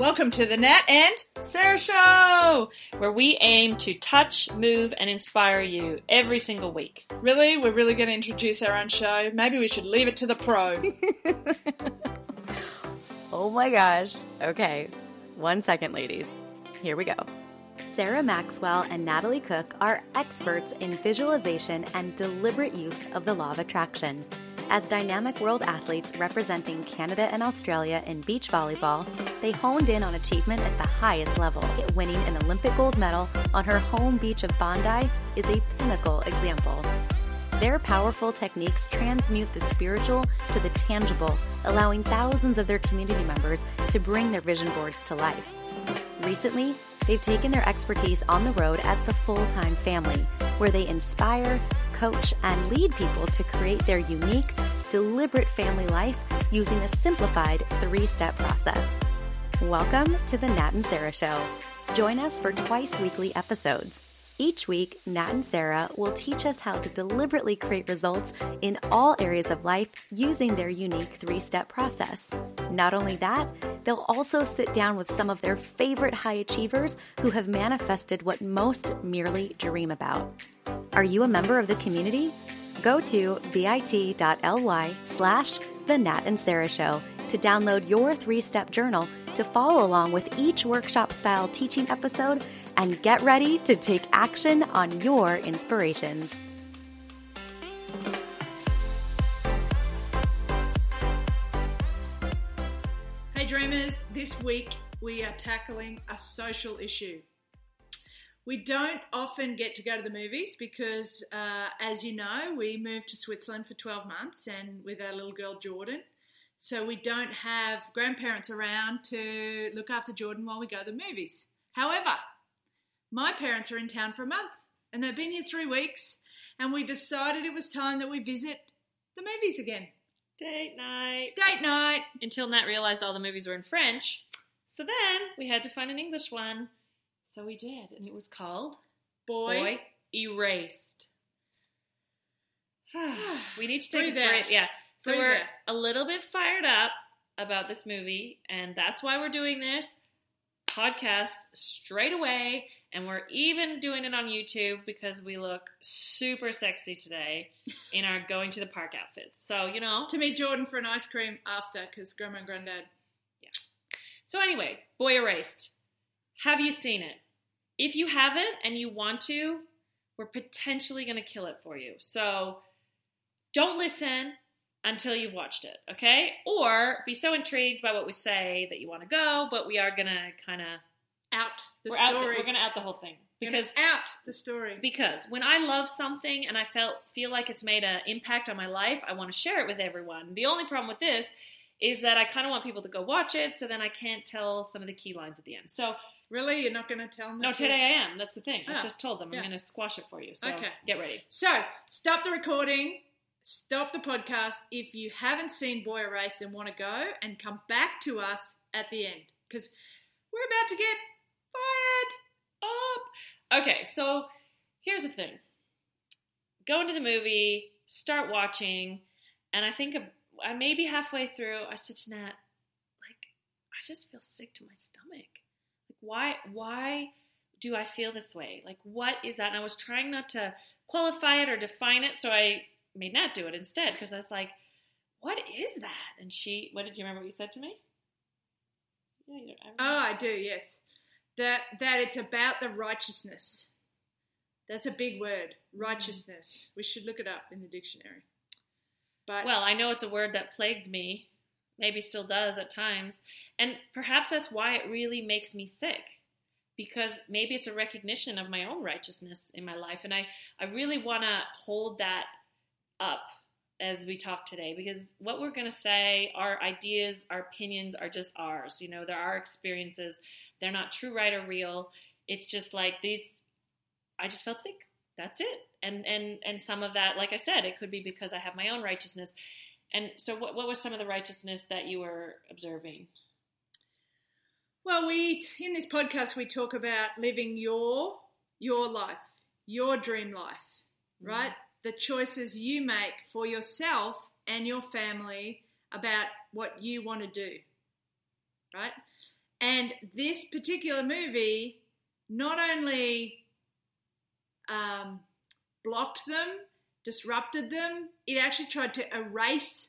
Welcome to the Nat and Sarah Show, where we aim to touch, move, and inspire you every single week. Really? We're really going to introduce our own show? Maybe we should leave it to the pro. oh my gosh. Okay, one second, ladies. Here we go. Sarah Maxwell and Natalie Cook are experts in visualization and deliberate use of the law of attraction. As dynamic world athletes representing Canada and Australia in beach volleyball, they honed in on achievement at the highest level. Winning an Olympic gold medal on her home beach of Bondi is a pinnacle example. Their powerful techniques transmute the spiritual to the tangible, allowing thousands of their community members to bring their vision boards to life. Recently, they've taken their expertise on the road as the full time family, where they inspire, coach, and lead people to create their unique, deliberate family life using a simplified three step process. Welcome to the Nat and Sarah Show. Join us for twice weekly episodes. Each week, Nat and Sarah will teach us how to deliberately create results in all areas of life using their unique three step process. Not only that, they'll also sit down with some of their favorite high achievers who have manifested what most merely dream about. Are you a member of the community? Go to bit.ly slash the Nat and Sarah Show to download your three step journal to follow along with each workshop style teaching episode and get ready to take action on your inspirations. hey, dreamers, this week we are tackling a social issue. We don't often get to go to the movies because, uh, as you know, we moved to Switzerland for 12 months and with our little girl Jordan. So we don't have grandparents around to look after Jordan while we go to the movies. However, my parents are in town for a month and they've been here three weeks, and we decided it was time that we visit the movies again. Date night. Date night. Until Nat realized all the movies were in French. So then we had to find an English one. So we did, and it was called Boy. Boy Erased. we need to take Breathe a break. out. Yeah. So Breathe we're out. a little bit fired up about this movie, and that's why we're doing this podcast straight away. And we're even doing it on YouTube because we look super sexy today in our going to the park outfits. So, you know. To meet Jordan for an ice cream after because grandma and granddad. Yeah. So, anyway, Boy Erased. Have you seen it? If you haven't and you want to, we're potentially going to kill it for you. So, don't listen until you've watched it, okay? Or be so intrigued by what we say that you want to go, but we are to kind of Out the we're out story. we're going to out the whole thing because out the story. because when I love something and I felt feel like it's made an impact on my life, I want to share it with everyone. The only problem with this is that I kind of want people to go watch it, so then I can't tell some of the key lines at the end. So Really, you're not going to tell them? no, today I am. That's the thing. I Oh, just told them yeah. I'm going to squash it for you. So Okay. get ready. So stop the recording. Stop the podcast if you haven't seen Boy Erased and want to go, and come back to us at the end because we're about to get fired. Up. Okay, so here's the thing. Go into the movie, start watching, and I think uh, I maybe halfway through, I said to Nat, like, I just feel sick to my stomach. Like, why? Why do I feel this way? Like, what is that? And I was trying not to qualify it or define it, so I made Nat do it instead because I was like, what is that? And she, what did you remember what you said to me? Yeah, you don't, I. Oh, I do. Yes, that that it's about the righteousness. That's a big word, mm-hmm. righteousness. We should look it up in the dictionary. But Well, I know it's a word that plagued me, maybe still does at times, and perhaps that's why it really makes me sick. Because maybe it's a recognition of my own righteousness in my life, and I, I really want to hold that up as we talk today because what we're going to say, our ideas, our opinions are just ours. You know, they're our experiences, they're not true, right, or real. It's just like these, I just felt sick. That's it. And and and some of that, like I said, it could be because I have my own righteousness. And so, what what was some of the righteousness that you were observing? Well, we in this podcast we talk about living your your life, your dream life, mm-hmm. right? The choices you make for yourself and your family about what you want to do, right? And this particular movie not only um, blocked them, disrupted them, it actually tried to erase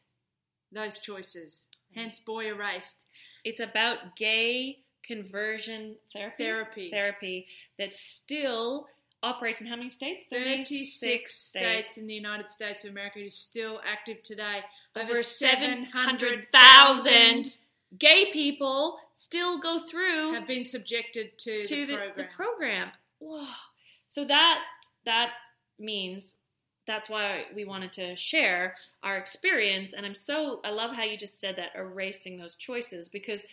those choices. Hence, boy erased. It's about gay conversion therapy. Therapy. Therapy that still operates in how many states? 36 states in the United States of America is still active today. Over 700,000 gay people still go through have been subjected to, to the, the, program. the program. Whoa. So that that means that's why we wanted to share our experience and I'm so I love how you just said that erasing those choices because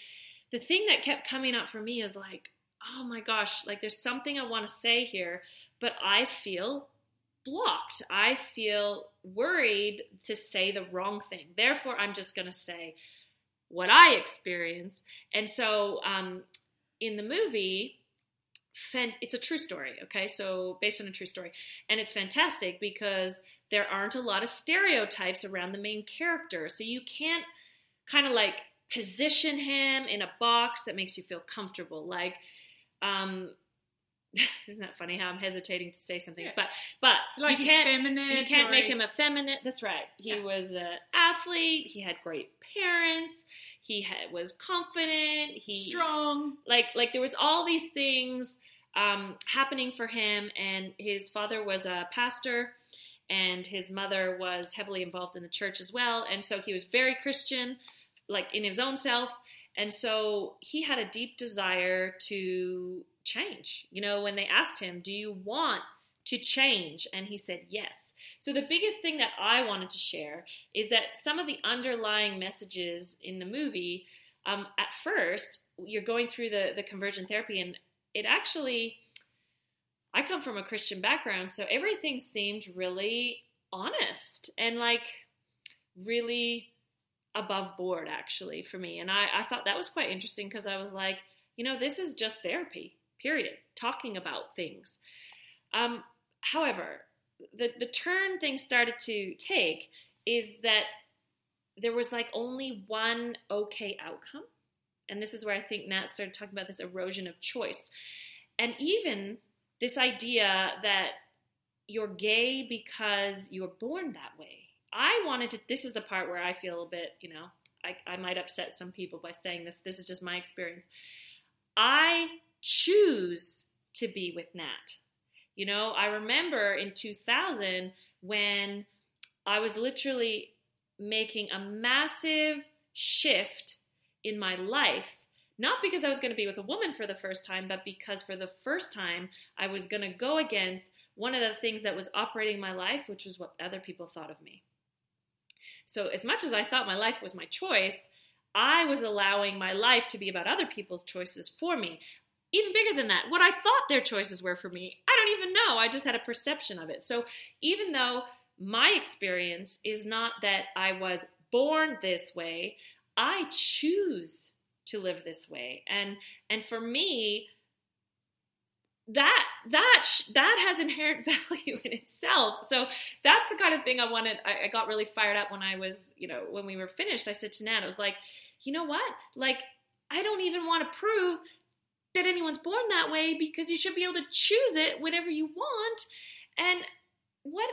the thing that kept coming up for me is like oh my gosh like there's something I want to say here but I feel blocked. I feel worried to say the wrong thing. Therefore I'm just going to say what I experience. And so um, in the movie, it's a true story, okay? So based on a true story. And it's fantastic because there aren't a lot of stereotypes around the main character. So you can't kind of like position him in a box that makes you feel comfortable. Like, um, isn't that funny how I'm hesitating to say some things? Yeah. But but like you can't feminine. You can't make him effeminate. That's right. He yeah. was an athlete. He had great parents. He had, was confident. He strong. Like like there was all these things um, happening for him, and his father was a pastor, and his mother was heavily involved in the church as well, and so he was very Christian, like in his own self. And so he had a deep desire to change. You know, when they asked him, Do you want to change? And he said, Yes. So the biggest thing that I wanted to share is that some of the underlying messages in the movie, um, at first, you're going through the, the conversion therapy, and it actually, I come from a Christian background, so everything seemed really honest and like really above board actually for me and i, I thought that was quite interesting because i was like you know this is just therapy period, talking about things. Um, however, the, the turn things started to take is that there was like only one okay outcome. And this is where I think Nat started talking about this erosion of choice. And even this idea that you're gay because you're born that way. I wanted to, this is the part where I feel a bit, you know, I, I might upset some people by saying this. This is just my experience. I choose to be with Nat. You know, I remember in 2000 when I was literally making a massive shift in my life, not because I was going to be with a woman for the first time, but because for the first time I was going to go against one of the things that was operating my life, which was what other people thought of me. So, as much as I thought my life was my choice, I was allowing my life to be about other people's choices for me even bigger than that, what I thought their choices were for me, I don't even know. I just had a perception of it. So even though my experience is not that I was born this way, I choose to live this way. And and for me, that that that has inherent value in itself. So that's the kind of thing I wanted. I, I got really fired up when I was, you know, when we were finished. I said to Nat, I was like, you know what, like. I don't even want to prove that anyone's born that way because you should be able to choose it whenever you want. And what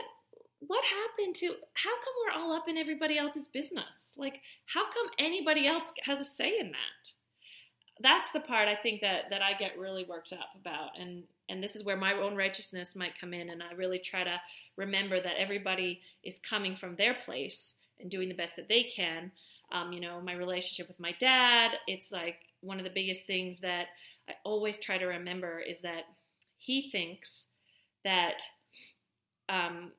what happened to how come we're all up in everybody else's business? Like how come anybody else has a say in that? That's the part I think that that I get really worked up about and and this is where my own righteousness might come in and I really try to remember that everybody is coming from their place and doing the best that they can. Um, you know, my relationship with my dad, it's like one of the biggest things that I always try to remember is that he thinks that um,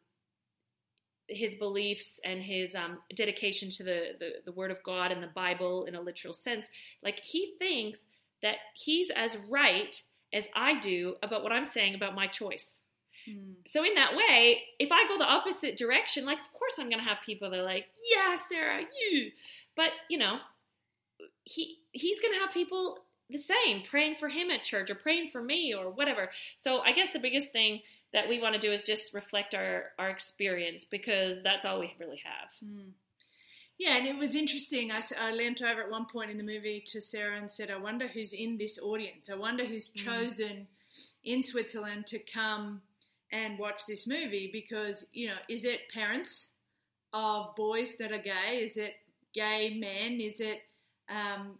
his beliefs and his um, dedication to the, the, the Word of God and the Bible in a literal sense, like he thinks that he's as right as I do about what I'm saying about my choice. Hmm. So in that way, if I go the opposite direction, like of course I'm going to have people that are like, "Yeah, Sarah, you," but you know, he he's going to have people the same, praying for him at church or praying for me or whatever. So I guess the biggest thing that we want to do is just reflect our, our experience because that's all we really have. Mm. Yeah, and it was interesting. I, I, leant over at one point in the movie to Sarah and said, I wonder who's in this audience. I wonder who's Mm. chosen in Switzerland to come and watch this movie because, you know, is it parents of boys that are gay? Is it gay men? Is it um,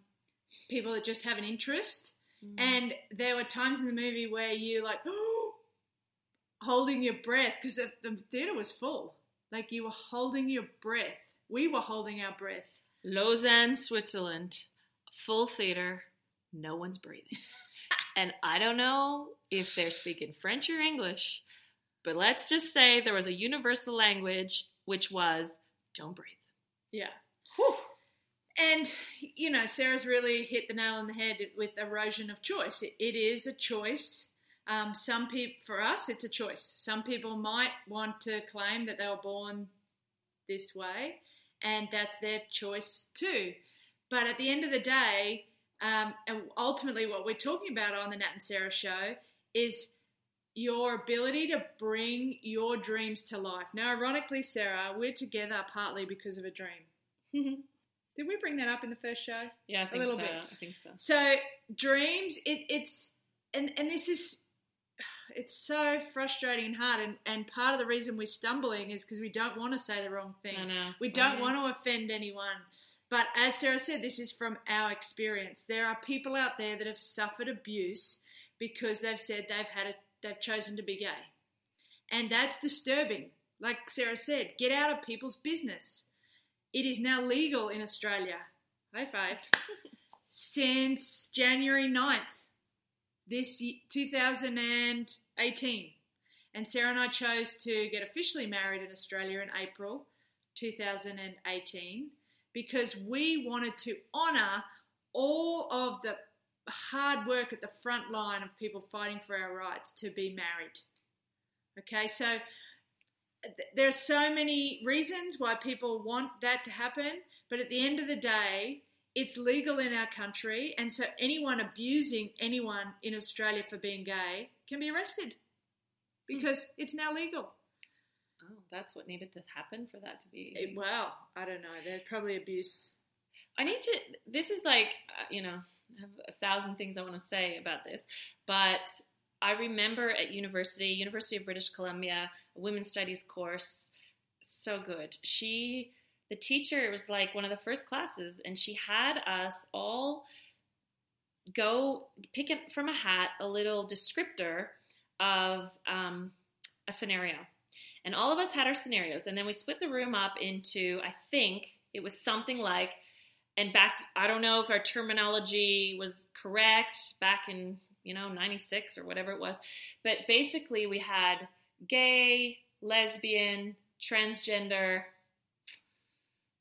people that just have an interest? Mm. And there were times in the movie where you like holding your breath because the, the theater was full. Like you were holding your breath. We were holding our breath. Lausanne, Switzerland, full theater, no one's breathing. and I don't know if they're speaking French or English, but let's just say there was a universal language, which was don't breathe. Yeah. And, you know, Sarah's really hit the nail on the head with erosion of choice. It, it is a choice. Um, some people, for us, it's a choice. Some people might want to claim that they were born this way, and that's their choice too. But at the end of the day, um, and ultimately, what we're talking about on the Nat and Sarah show is your ability to bring your dreams to life. Now, ironically, Sarah, we're together partly because of a dream. Did we bring that up in the first show? yeah, I think little so. bit. I think so. So dreams, it, it's and and this is it's so frustrating and hard. And and part of the reason we're stumbling is because we don't want to say the wrong thing. Know. We don't want to offend anyone. But as Sarah said, this is from our experience. There are people out there that have suffered abuse because they've said they've had a, they've chosen to be gay, and that's disturbing. Like Sarah said, get out of people's business. It is now legal in Australia. High five. Since January 9th, this ye- 2018. And Sarah and I chose to get officially married in Australia in April 2018 because we wanted to honour all of the hard work at the front line of people fighting for our rights to be married. Okay, so th- there are so many reasons why people want that to happen, but at the end of the day, it's legal in our country, and so anyone abusing anyone in Australia for being gay can be arrested because it's now legal. Oh, that's what needed to happen for that to be. It- well, I don't know. There's probably abuse. I need to. This is like, uh, you know, I have a thousand things I want to say about this, but I remember at university, University of British Columbia, a women's studies course, so good. She, the teacher, was like one of the first classes, and she had us all go pick it from a hat a little descriptor of um, a scenario. And all of us had our scenarios. And then we split the room up into, I think it was something like, and back, I don't know if our terminology was correct back in, you know, 96 or whatever it was. But basically, we had gay, lesbian, transgender,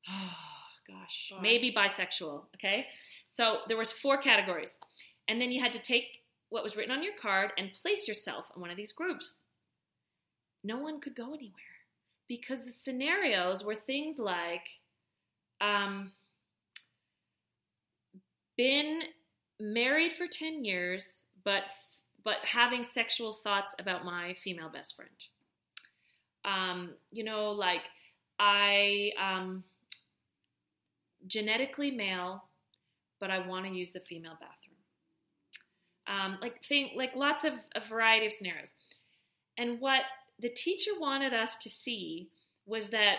gosh, maybe bisexual, okay? So there was four categories. And then you had to take what was written on your card and place yourself in one of these groups. No one could go anywhere because the scenarios were things like um, been married for 10 years but but having sexual thoughts about my female best friend um, you know like i um, genetically male but i want to use the female bathroom um, like thing like lots of a variety of scenarios and what the teacher wanted us to see was that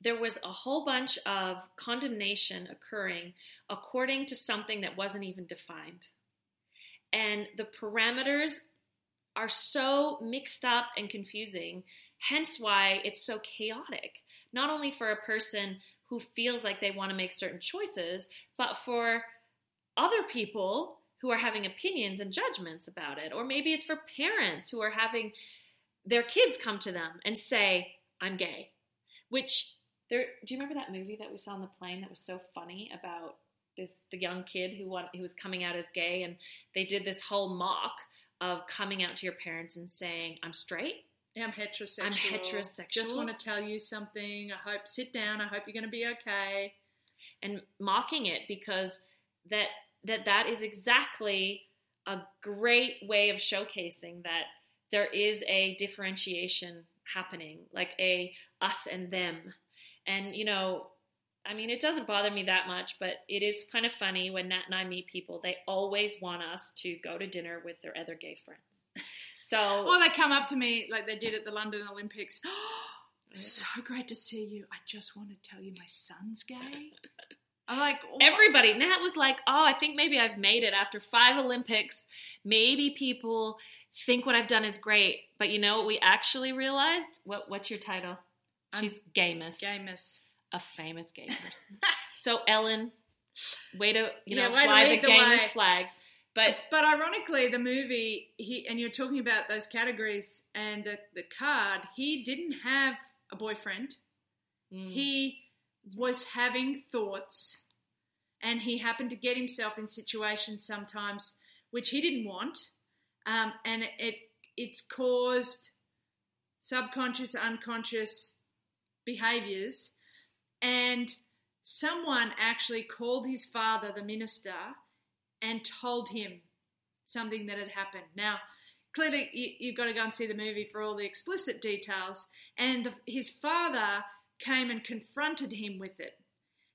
there was a whole bunch of condemnation occurring according to something that wasn't even defined. And the parameters are so mixed up and confusing, hence why it's so chaotic. Not only for a person who feels like they want to make certain choices, but for other people who are having opinions and judgments about it. Or maybe it's for parents who are having their kids come to them and say, I'm gay. Which there do you remember that movie that we saw on the plane that was so funny about this the young kid who want, who was coming out as gay and they did this whole mock of coming out to your parents and saying, I'm straight. I'm heterosexual. I'm heterosexual. Just want to tell you something. I hope sit down. I hope you're going to be okay. and mocking it because that that that is exactly a great way of showcasing that there is a differentiation happening like a us and them and you know I mean, it doesn't bother me that much, but it is kind of funny when Nat and I meet people. They always want us to go to dinner with their other gay friends. So, Or they come up to me like they did at the London Olympics. so great to see you. I just want to tell you my son's gay. I'm like, everybody, Nat was like, "Oh, I think maybe I've made it after five Olympics. Maybe people think what I've done is great, but you know what? We actually realized what? What's your title? I'm She's gamous, Gamus. a famous gay person. so Ellen, way to you know Yeah, to fly the the way. flag. But But ironically, the movie he and you're talking about those categories and the, the card. He didn't have a boyfriend. mm, He was having thoughts, and he happened to get himself in situations sometimes which he didn't want, um, and it it's caused subconscious, unconscious behaviors, and someone actually called his father, the minister, and told him something that had happened. Now, clearly, you, you've got to go and see the movie for all the explicit details. And the, his father came and confronted him with it.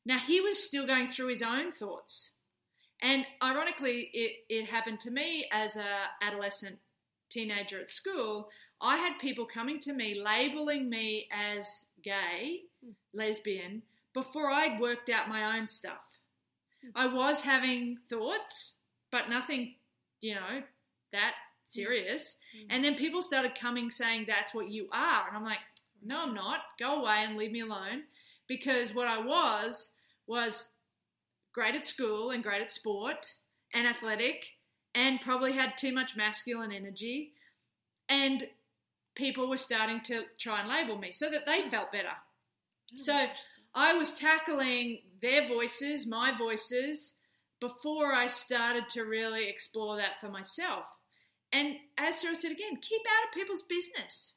Now, he was still going through his own thoughts. And ironically, it, it happened to me as a adolescent teenager at school. I had people coming to me labeling me as gay, hmm. lesbian, before I'd worked out my own stuff. I was having thoughts, but nothing, you know, that serious. Mm-hmm. And then people started coming saying, that's what you are. And I'm like, no, I'm not. Go away and leave me alone. Because what I was, was great at school and great at sport and athletic and probably had too much masculine energy. And people were starting to try and label me so that they felt better. Oh, so I was tackling their voices, my voices, before I started to really explore that for myself. And as Sarah said again, keep out of people's business.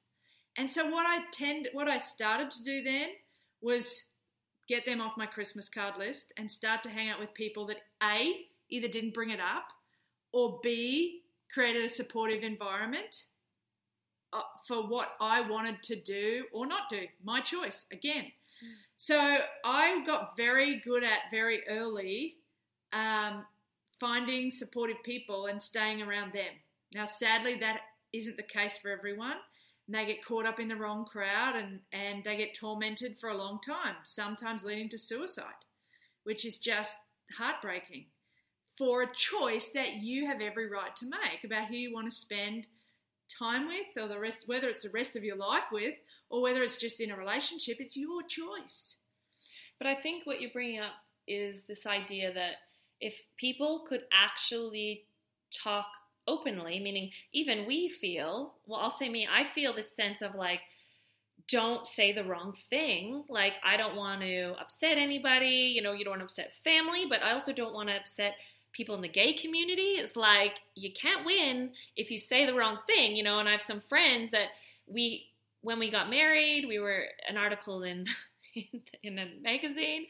And so what I tend, what I started to do then was get them off my Christmas card list and start to hang out with people that a either didn't bring it up or b created a supportive environment uh, for what I wanted to do or not do. My choice again. So I got very good at very early um, finding supportive people and staying around them. Now, sadly, that isn't the case for everyone. And they get caught up in the wrong crowd and, and they get tormented for a long time, sometimes leading to suicide, which is just heartbreaking for a choice that you have every right to make about who you want to spend time with or the rest whether it's the rest of your life with or whether it's just in a relationship it's your choice But I think what you're bringing up is this idea that if people could actually talk openly, meaning even we feel, well, I'll say me, I feel this sense of like, don't say the wrong thing. Like, I don't want to upset anybody. You know, you don't want to upset family, but I also don't want to upset people in the gay community. It's like, you can't win if you say the wrong thing, you know. And I have some friends that we, when we got married, we were an article in in a magazine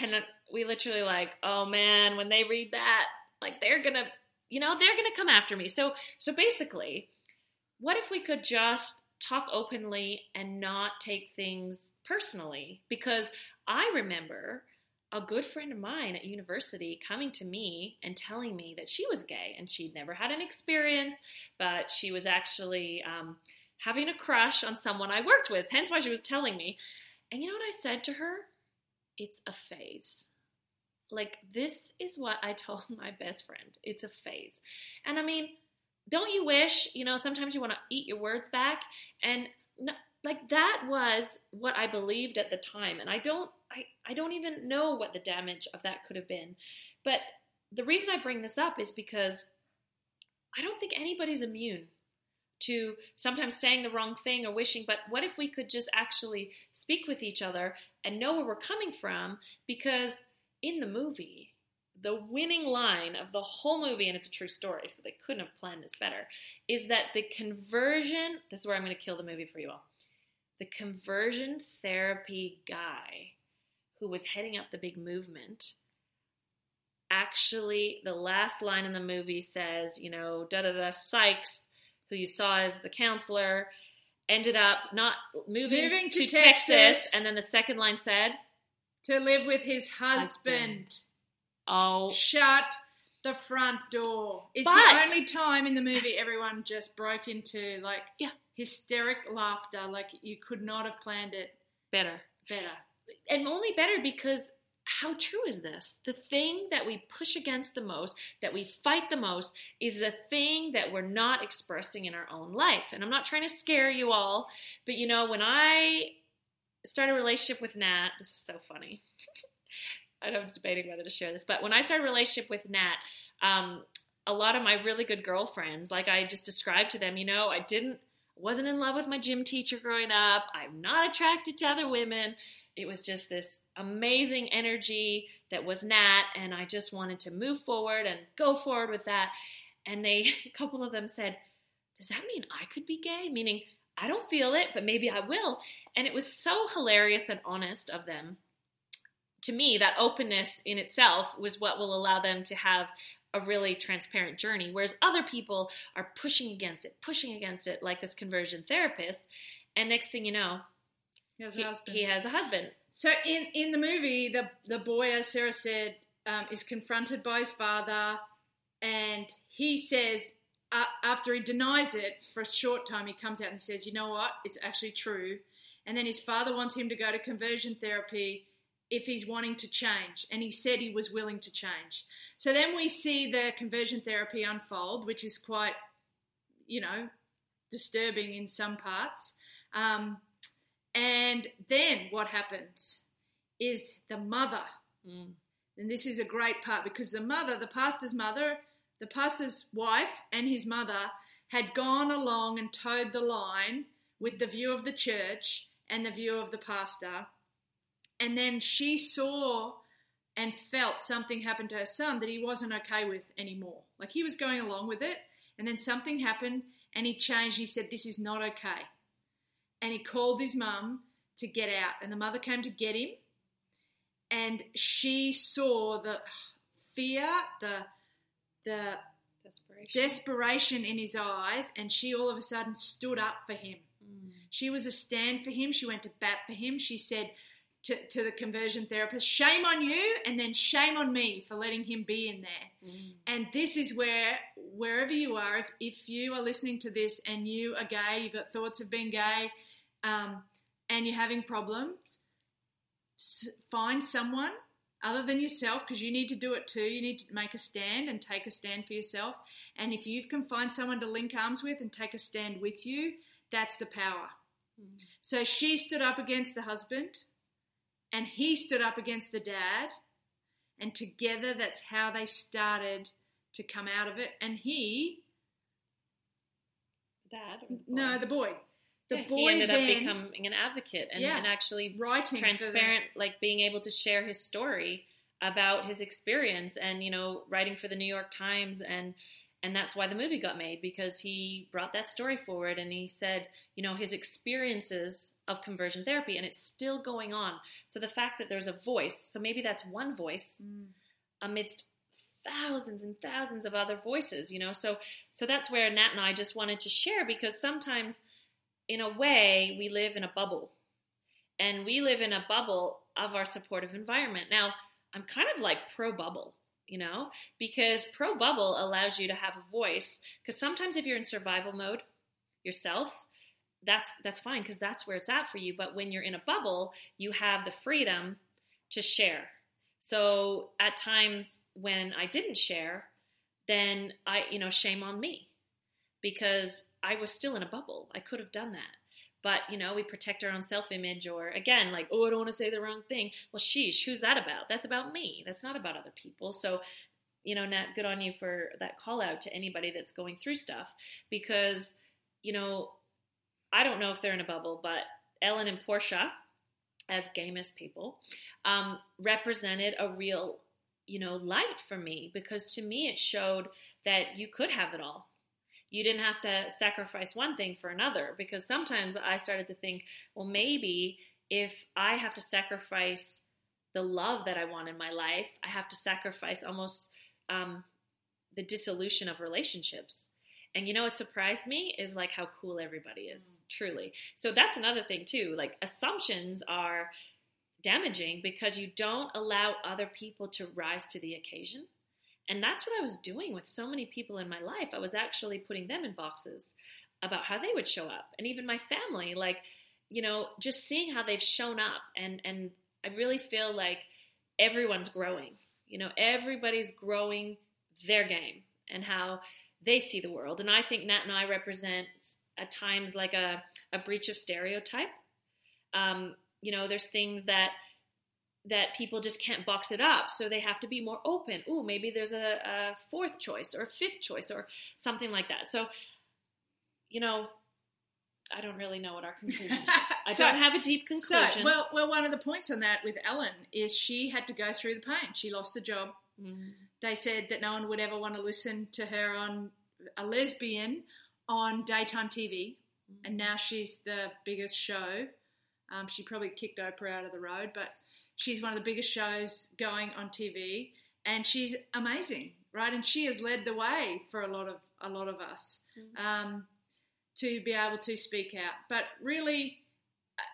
and we literally like oh man when they read that like they're gonna you know they're gonna come after me so so basically what if we could just talk openly and not take things personally because i remember a good friend of mine at university coming to me and telling me that she was gay and she'd never had an experience but she was actually um, having a crush on someone i worked with hence why she was telling me and you know what I said to her? It's a phase. Like, this is what I told my best friend. It's a phase. And I mean, don't you wish, you know, sometimes you want to eat your words back? And no, like that was what I believed at the time. And I don't, I, don't even know what the damage of that could have been. But the reason I bring this up is because I don't think anybody's immune to sometimes saying the wrong thing or wishing, but what if we could just actually speak with each other and know where we're coming from? Because in the movie, the winning line of the whole movie, and it's a true story, so they couldn't have planned this better, is that the conversion this is where I'm going to kill the movie for you all. The conversion therapy guy who was heading up the big movement actually, the last line in the movie says, you know, da da da, Sykes who you saw as the counselor, ended up not moving, Moving to Texas. Texas. And then the second line said, to live with his husband. Husband. Oh, Shut the front door. It's But- the only time in the movie everyone just broke into like Yeah. hysteric laughter, like you could not have planned it better. better. And only better because how true is this? The thing that we push against the most, that we fight the most, is the thing that we're not expressing in our own life. And I'm not trying to scare you all, but you know, when I started a relationship with Nat, this is so funny. I was debating whether to share this, but when I started a relationship with Nat, um, a lot of my really good girlfriends, like I just described to them, you know, I didn't wasn't in love with my gym teacher growing up. I'm not attracted to other women. It was just this amazing energy that was Nat, and I just wanted to move forward and go forward with that. And they, a couple of them said, Does that mean I could be gay? Meaning, I don't feel it, but maybe I will. And it was so hilarious and honest of them. To me, that openness in itself was what will allow them to have a really transparent journey. Whereas other people are pushing against it, pushing against it, like this conversion therapist. And next thing you know, He has a he, husband. he has a husband. So in in the movie, the the boy, as Sarah said, um, is confronted by his father, and he says uh, after he denies it for a short time, he comes out and says, "You know what? It's actually true." And then his father wants him to go to conversion therapy if he's wanting to change, and he said he was willing to change. So then we see the conversion therapy unfold, which is quite, you know, disturbing in some parts. Um, and then what happens is the mother, Mm. and this is a great part because the mother, the pastor's mother, the pastor's wife, and his mother had gone along and toed the line with the view of the church and the view of the pastor. And then she saw and felt something happen to her son that he wasn't okay with anymore. Like he was going along with it, and then something happened and he changed. He said, This is not okay. And he called his mum to get out, and the mother came to get him. And she saw the fear, the the Desperation. desperation in his eyes, and she all of a sudden stood up for him. Mm. She was a stand for him. She went to bat for him. She said to, to the conversion therapist, Shame on you, and then shame on me for letting him be in there. Mm. And this is where, wherever you are, if, if you are listening to this and you are gay, you've got thoughts of being gay, um, and you're having problems, find someone other than yourself because you need to do it too. You need to make a stand and take a stand for yourself. And if you can find someone to link arms with and take a stand with you, that's the power. Mm. So she stood up against the husband, and he stood up against the dad, and together that's how they started to come out of it. And he, Dad? the no, the boy, the Yeah, boy he ended then up becoming an advocate and, Yeah. and actually writing transparent, like being able to share his story about his experience and you know writing for the New York Times and and that's why the movie got made because he brought that story forward and he said you know his experiences of conversion therapy and it's still going on. So the fact that there's a voice so maybe that's one voice Mm. amidst thousands and thousands of other voices you know? So so that's where nat and i just wanted to share because sometimes in a way we live in a bubble. And we live in a bubble of our supportive environment. Now i'm kind of like pro bubble you know because pro bubble allows you to have a voice because sometimes if you're in survival mode yourself that's that's fine because that's where it's at for you but when you're in a bubble you have the freedom to share so at times when I didn't share, then I, you know, shame on me because I was still in a bubble. I could have done that. But, you know, we protect our own self image or again, like, oh, I don't want to say the wrong thing. Well, sheesh, who's that about? That's about me. That's not about other people. So, you know, Nat, good on you for that call out to anybody that's going through stuff because, you know, I don't know if they're in a bubble, but Ellen and Portia, as gamous people, um, represented a real, you know, light for me because to me it showed that you could have it all. You didn't have to sacrifice one thing for another because sometimes I started to think, well, maybe if I have to sacrifice the love that I want in my life, I have to sacrifice almost um, the dissolution of relationships. And you know what surprised me is like how cool everybody is, truly. So that's another thing too. Like assumptions are damaging because you don't allow other people to rise to the occasion. And that's what I was doing with so many people in my life. I was actually putting them in boxes about how they would show up. And even my family, like, you know, just seeing how they've shown up. And, and I really feel like everyone's growing. You know, everybody's growing their game and how they see the world. And I think Nat and I represent at times like a, a breach of stereotype. Um, you know, there's things that that people just can't box it up, so they have to be more open. Ooh, maybe there's a, a fourth choice or a fifth choice or something like that. So, you know, I don't really know what our conclusion is. I So- don't have a deep conclusion. So, well, well, one of the points on that with Ellen is she had to go through the pain. She lost the job. Mm. They said that no one would ever want to listen to her on a lesbian on daytime TV, and now she's the biggest show. Um, she probably kicked Oprah out of the road, but she's one of the biggest shows going on TV, and she's amazing, right? And she has led the way for a lot of a lot of us um, to be able to speak out. But really,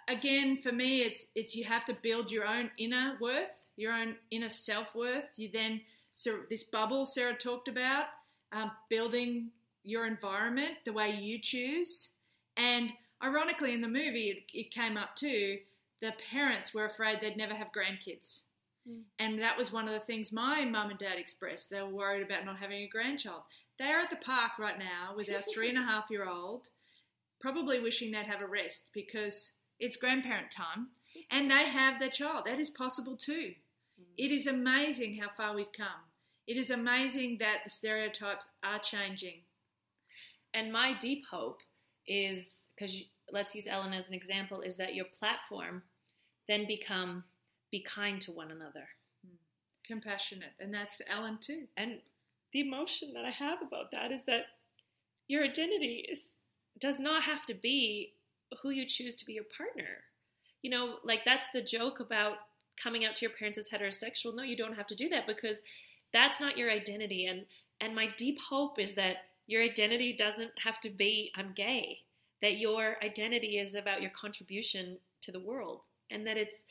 again, for me, it's it's you have to build your own inner worth, your own inner self worth. You then so this bubble Sarah talked about, um, building your environment the way you choose. And ironically, in the movie, it, it came up too. The parents were afraid they'd never have grandkids. Hmm. And that was one of the things my mum and dad expressed. They were worried about not having a grandchild. They are at the park right now with our three and a half year old, probably wishing they'd have a rest because it's grandparent time and they have their child. That is possible too. Hmm. It is amazing how far we've come. It is amazing that the stereotypes are changing. And my deep hope is because let's use Ellen as an example is that your platform then become be kind to one another. Hmm. Compassionate. And that's Ellen too. And the emotion that I have about that is that your identity is does not have to be who you choose to be your partner. You know, like that's the joke about coming out to your parents as heterosexual. No, you don't have to do that because that's not your identity. And and my deep hope is that your identity doesn't have to be I'm gay. That your identity is about your contribution to the world and that it's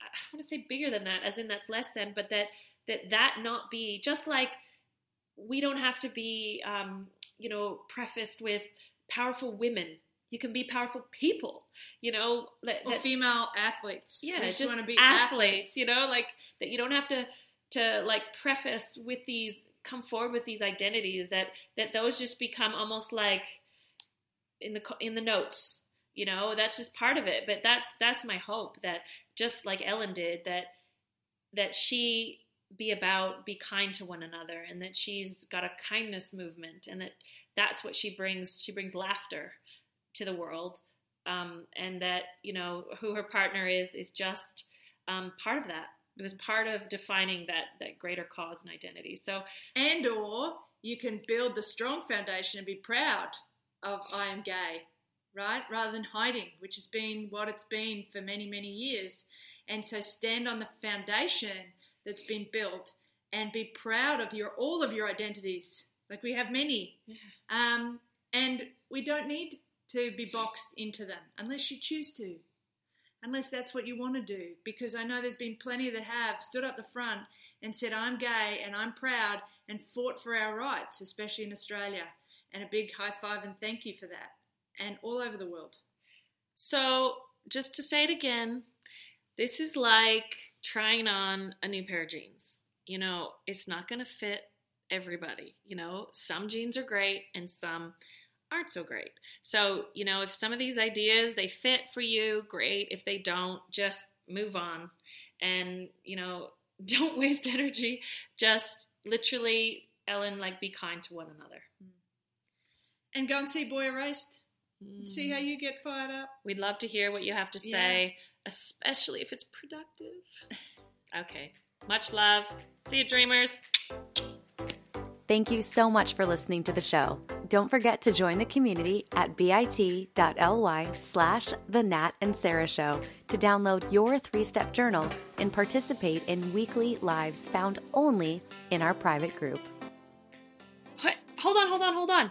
I don't want to say bigger than that, as in that's less than, but that that that not be just like we don't have to be, um, you know, prefaced with powerful women. You can be powerful people, you know. That, Or that- female athletes. yeah, We just, want to be athletes, you know, like that. You don't have to to like preface with these, come forward with these identities. That that those just become almost like in the in the notes you know that's just part of it. But that's that's my hope that just like ellen did that that she be about be kind to one another and that she's got a kindness movement and that that's what she brings she brings laughter to the world um, and that you know who her partner is is just um, part of that. It was part of defining that that greater cause and identity. So And or you can build the strong foundation and be proud of I am gay, right? Rather than hiding, which has been what it's been for many, many years. And so stand on the foundation that's been built and be proud of your all of your identities. Like we have many. Um, and we don't need to be boxed into them unless you choose to. Unless that's what you want to do. Because I know there's been plenty that have stood up the front and said, I'm gay and I'm proud and fought for our rights, especially in Australia. And a big high five and thank you for that. And all over the world. So, just to say it again, this is like trying on a new pair of jeans. You know, it's not going to fit everybody. You know, some jeans are great and some aren't so great. So, you know, if some of these ideas they fit for you, great. If they don't, just move on. And, you know, don't waste energy. Just literally Ellen like be kind to one another. And go and see Boy Erased. See how hmm. you get fired up. We'd love to hear what you have to Yeah. say, especially if it's productive. Okay. Much love. See you, dreamers. Thank you so much for listening to the show. Don't forget to join the community at bit.ly slash the Nat and Sarah Show to download your three-step journal and participate in weekly lives found only in our private group. What? Hold on, hold on, hold on.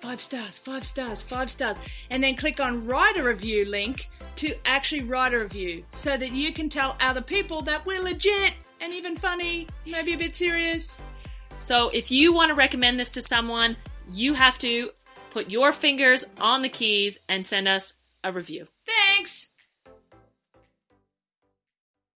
Five stars, five stars, five stars. And then click on write a review link to actually write a review so that you can tell other people that we're legit and even funny, maybe a bit serious. So if you want to recommend this to someone, you have to put your fingers on the keys and send us a review. Thanks!